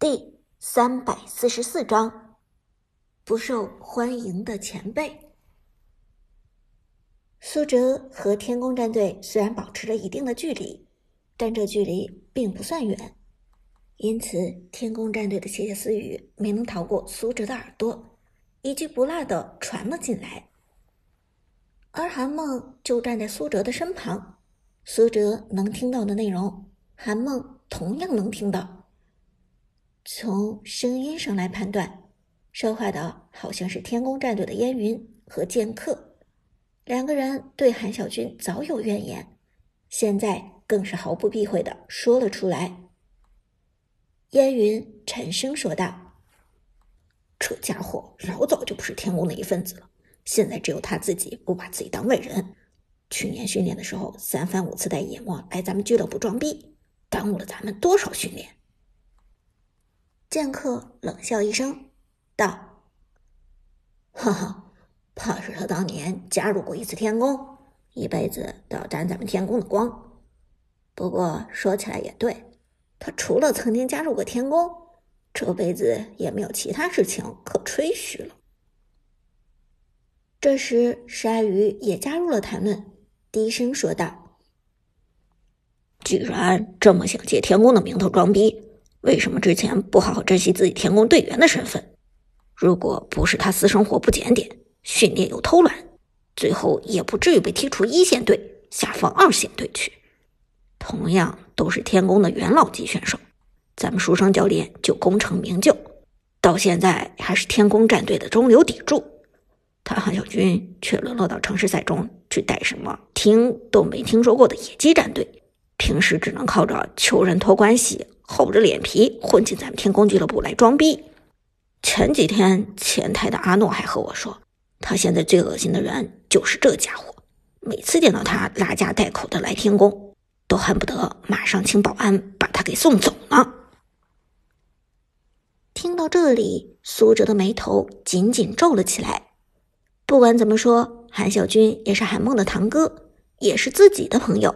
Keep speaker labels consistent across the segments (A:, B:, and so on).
A: 第三百四十四章，不受欢迎的前辈。苏哲和天宫战队虽然保持了一定的距离，但这距离并不算远，因此天宫战队的窃窃私语没能逃过苏哲的耳朵，一句不落的传了进来。而韩梦就站在苏哲的身旁，苏哲能听到的内容，韩梦同样能听到。从声音上来判断，说话的好像是天宫战队的烟云和剑客，两个人对韩小军早有怨言，现在更是毫不避讳的说了出来。烟云沉声说道：“
B: 这家伙老早就不是天宫的一份子了，现在只有他自己不把自己当外人。去年训练的时候，三番五次带野墨来咱们俱乐部装逼，耽误了咱们多少训练。”
A: 剑客冷笑一声，道：“
B: 哈哈，怕是他当年加入过一次天宫，一辈子都要沾咱们天宫的光。不过说起来也对，他除了曾经加入过天宫，这辈子也没有其他事情可吹嘘了。”
A: 这时，鲨鱼也加入了谈论，低声说道：“
C: 既然这么想借天宫的名头装逼。”为什么之前不好好珍惜自己天宫队员的身份？如果不是他私生活不检点，训练又偷懒，最后也不至于被踢出一线队，下放二线队去。同样都是天宫的元老级选手，咱们书生教练就功成名就，到现在还是天宫战队的中流砥柱。他韩小军却沦落到城市赛中去带什么听都没听说过的野鸡战队，平时只能靠着求人托关系。厚着脸皮混进咱们天宫俱乐部来装逼。前几天前台的阿诺还和我说，他现在最恶心的人就是这家伙。每次见到他拉家带口的来天宫，都恨不得马上请保安把他给送走呢。
A: 听到这里，苏哲的眉头紧紧皱了起来。不管怎么说，韩小军也是韩梦的堂哥，也是自己的朋友。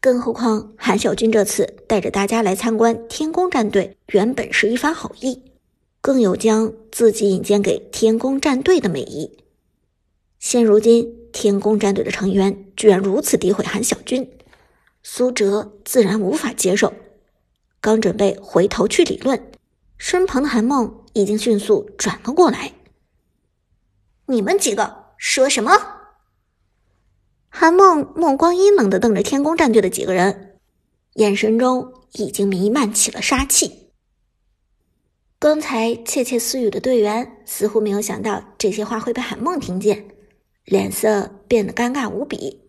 A: 更何况，韩小军这次带着大家来参观天宫战队，原本是一番好意，更有将自己引荐给天宫战队的美意。现如今，天宫战队的成员居然如此诋毁韩小军，苏哲自然无法接受。刚准备回头去理论，身旁的韩梦已经迅速转了过来：“
D: 你们几个说什么？”
A: 韩梦目光阴冷的瞪着天宫战队的几个人，眼神中已经弥漫起了杀气。刚才窃窃私语的队员似乎没有想到这些话会被韩梦听见，脸色变得尴尬无比。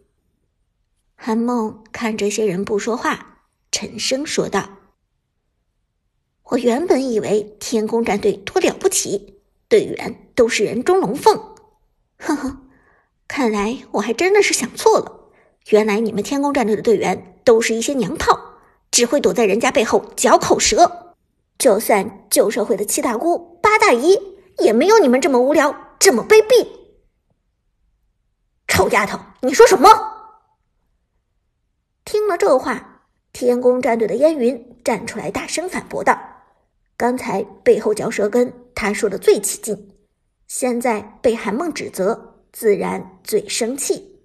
A: 韩梦看这些人不说话，沉声说道：“
D: 我原本以为天宫战队多了不起，队员都是人中龙凤，呵呵。”看来我还真的是想错了，原来你们天宫战队的队员都是一些娘炮，只会躲在人家背后嚼口舌。就算旧社会的七大姑八大姨，也没有你们这么无聊，这么卑鄙。臭丫头，你说什么？听了这话，天宫战队的烟云站出来大声反驳道：“刚才背后嚼舌根，他说的最起劲，现在被韩梦指责。”自然最生气。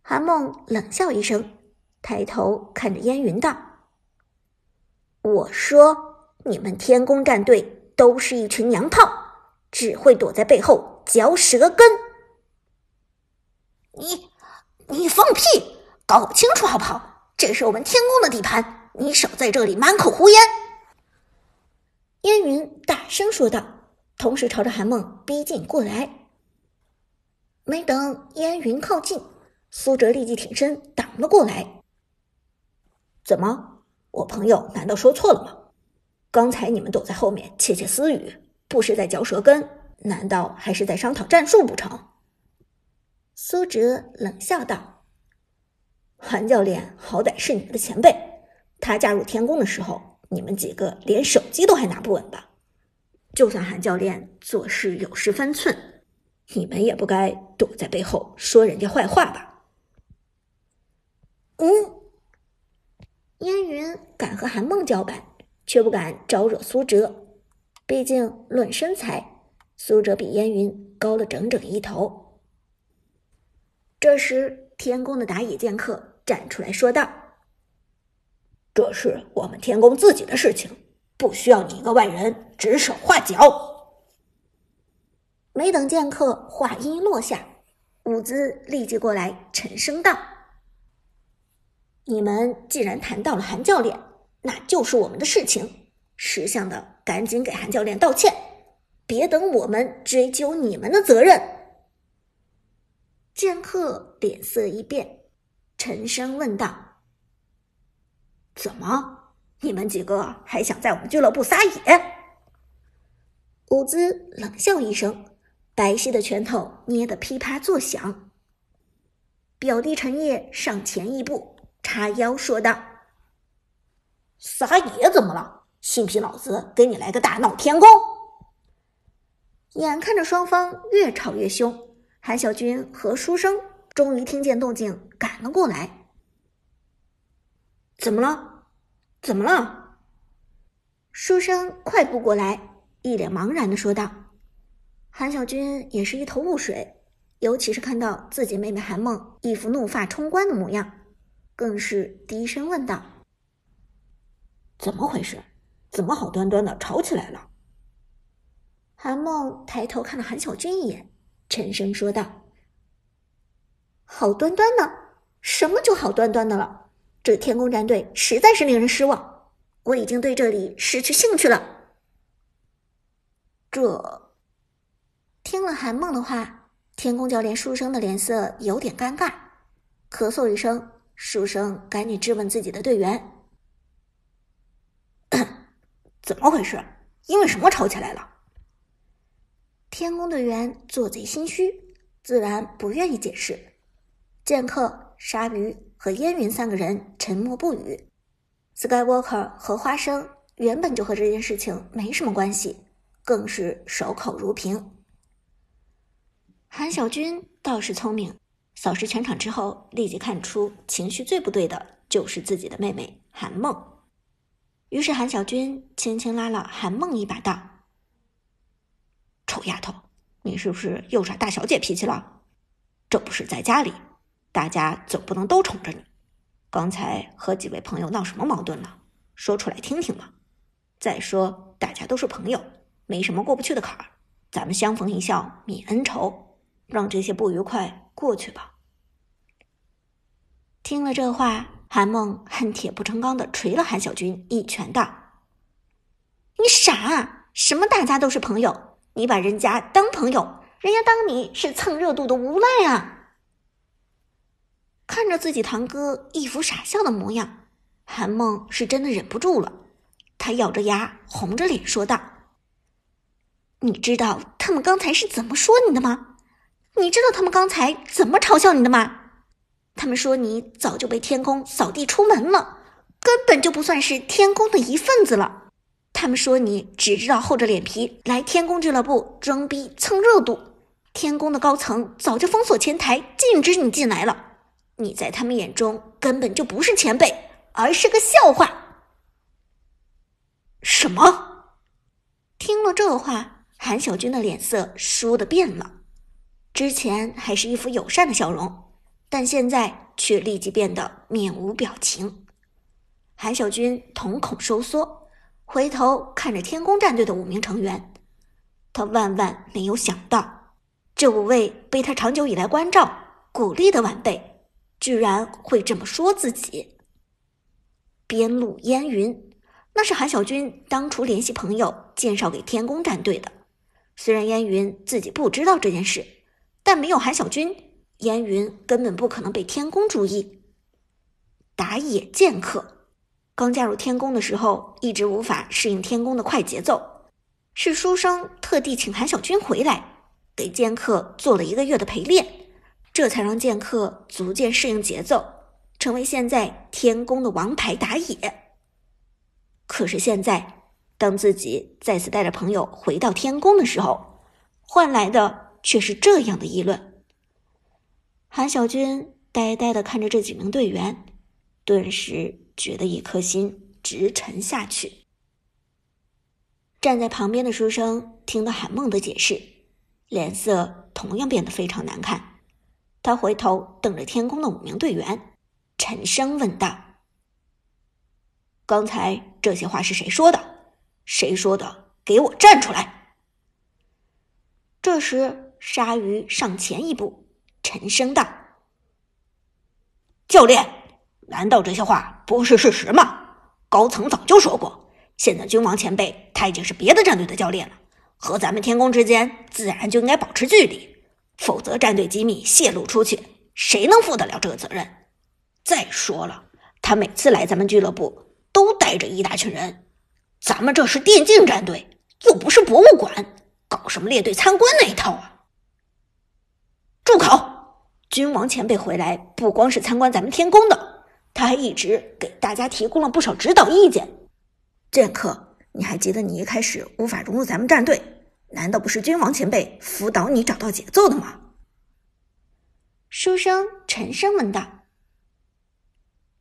D: 韩梦冷笑一声，抬头看着烟云道：“我说，你们天宫战队都是一群娘炮，只会躲在背后嚼舌根。你，你放屁！搞清楚好不好？这是我们天宫的地盘，你少在这里满口胡言！”
A: 烟云大声说道，同时朝着韩梦逼近过来。没等烟云靠近，苏哲立即挺身挡了过来。
B: 怎么，我朋友难道说错了吗？刚才你们躲在后面窃窃私语，不是在嚼舌根，难道还是在商讨战术不成？
A: 苏哲冷笑道：“
B: 韩教练好歹是你们的前辈，他加入天宫的时候，你们几个连手机都还拿不稳吧？就算韩教练做事有失分寸。”你们也不该躲在背后说人家坏话吧？
A: 嗯，烟云敢和韩梦叫板，却不敢招惹苏哲。毕竟论身材，苏哲比烟云高了整整一头。这时，天宫的打野剑客站出来说道：“
C: 这是我们天宫自己的事情，不需要你一个外人指手画脚。”
A: 没等剑客话音落下，伍兹立即过来沉声道：“你们既然谈到了韩教练，那就是我们的事情，识相的赶紧给韩教练道歉，别等我们追究你们的责任。”剑客脸色一变，沉声问道：“
C: 怎么，你们几个还想在我们俱乐部撒野？”
A: 伍兹冷笑一声，白皙的拳头捏得噼啪作响。表弟陈烨上前一步，叉腰说道：“
C: 撒野怎么了？信不信老子给你来个大闹天宫？”
A: 眼看着双方越吵越凶。韩小军和书生终于听见动静，赶了过来。
C: 怎么了？怎么了？
A: 书生快步过来，一脸茫然的说道。韩小军也是一头雾水，尤其是看到自己妹妹韩梦一副怒发冲冠的模样，更是低声问道：“
C: 怎么回事？怎么好端端的吵起来了？”
A: 韩梦抬头看了韩小军一眼。沉声说道：“好端端的，什么就好端端的了？这天宫战队实在是令人失望，我已经对这里失去兴趣了。”
C: 这
A: 听了韩梦的话，天宫教练书生的脸色有点尴尬，咳嗽一声，书生赶紧质问自己的队员：“
C: 怎么回事？因为什么吵起来了？”
A: 天宫队员做贼心虚，自然不愿意解释。剑客、鲨鱼和烟云三个人沉默不语。Skywalker 和花生原本就和这件事情没什么关系，更是守口如瓶。韩小军倒是聪明，扫视全场之后，立即看出情绪最不对的就是自己的妹妹韩梦。于是韩小军轻轻拉了韩梦一把，道。
C: 臭丫头，你是不是又耍大小姐脾气了？这不是在家里，大家总不能都宠着你。刚才和几位朋友闹什么矛盾了？说出来听听嘛。再说，大家都是朋友，没什么过不去的坎儿，咱们相逢一笑泯恩仇，让这些不愉快过去吧。
A: 听了这话，韩梦恨铁不成钢的捶了韩小军一拳，道：“你傻？什么大家都是朋友？”你把人家当朋友，人家当你是蹭热度的无赖啊！看着自己堂哥一副傻笑的模样，韩梦是真的忍不住了。他咬着牙，红着脸说道：“你知道他们刚才是怎么说你的吗？你知道他们刚才怎么嘲笑你的吗？他们说你早就被天宫扫地出门了，根本就不算是天宫的一份子了。”他们说你只知道厚着脸皮来天宫俱乐部装逼蹭热度，天宫的高层早就封锁前台，禁止你进来了。你在他们眼中根本就不是前辈，而是个笑话。
C: 什么？
A: 听了这话，韩小军的脸色倏地变了，之前还是一副友善的笑容，但现在却立即变得面无表情。韩小军瞳孔收缩。回头看着天宫战队的五名成员，他万万没有想到，这五位被他长久以来关照、鼓励的晚辈，居然会这么说自己。边路烟云，那是韩小军当初联系朋友介绍给天宫战队的。虽然烟云自己不知道这件事，但没有韩小军，烟云根本不可能被天宫注意。打野剑客。刚加入天宫的时候，一直无法适应天宫的快节奏，是书生特地请韩小军回来，给剑客做了一个月的陪练，这才让剑客逐渐适应节奏，成为现在天宫的王牌打野。可是现在，当自己再次带着朋友回到天宫的时候，换来的却是这样的议论。韩小军呆呆的看着这几名队员，顿时。觉得一颗心直沉下去。站在旁边的书生听到韩梦的解释，脸色同样变得非常难看。他回头瞪着天空的五名队员，沉声问道：“刚才这些话是谁说的？谁说的？给我站出来！”这时，鲨鱼上前一步，沉声道：“教练，难道这些话不是事实吗？高层早就说过。”现在君王前辈他已经是别的战队的教练了，和咱们天宫之间自然就应该保持距离，否则战队机密泄露出去，谁能负得了这个责任？再说了，他每次来咱们俱乐部都带着一大群人，咱们这是电竞战队，又不是博物馆，搞什么列队参观那一套啊！住口！君王前辈回来不光是参观咱们天宫的，他还一直给大家提供了不少指导意见。剑客，你还记得你一开始无法融入咱们战队，难道不是君王前辈辅导你找到节奏的吗？
D: 书生沉声问道。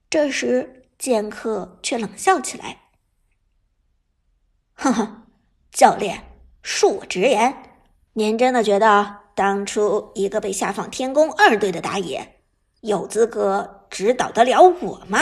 D: 这时，剑客却冷笑起来：“
A: 哼哼，教练，恕我直言，您真的觉得当初一个被下放天宫二队的打野，有资格指导得了我吗？”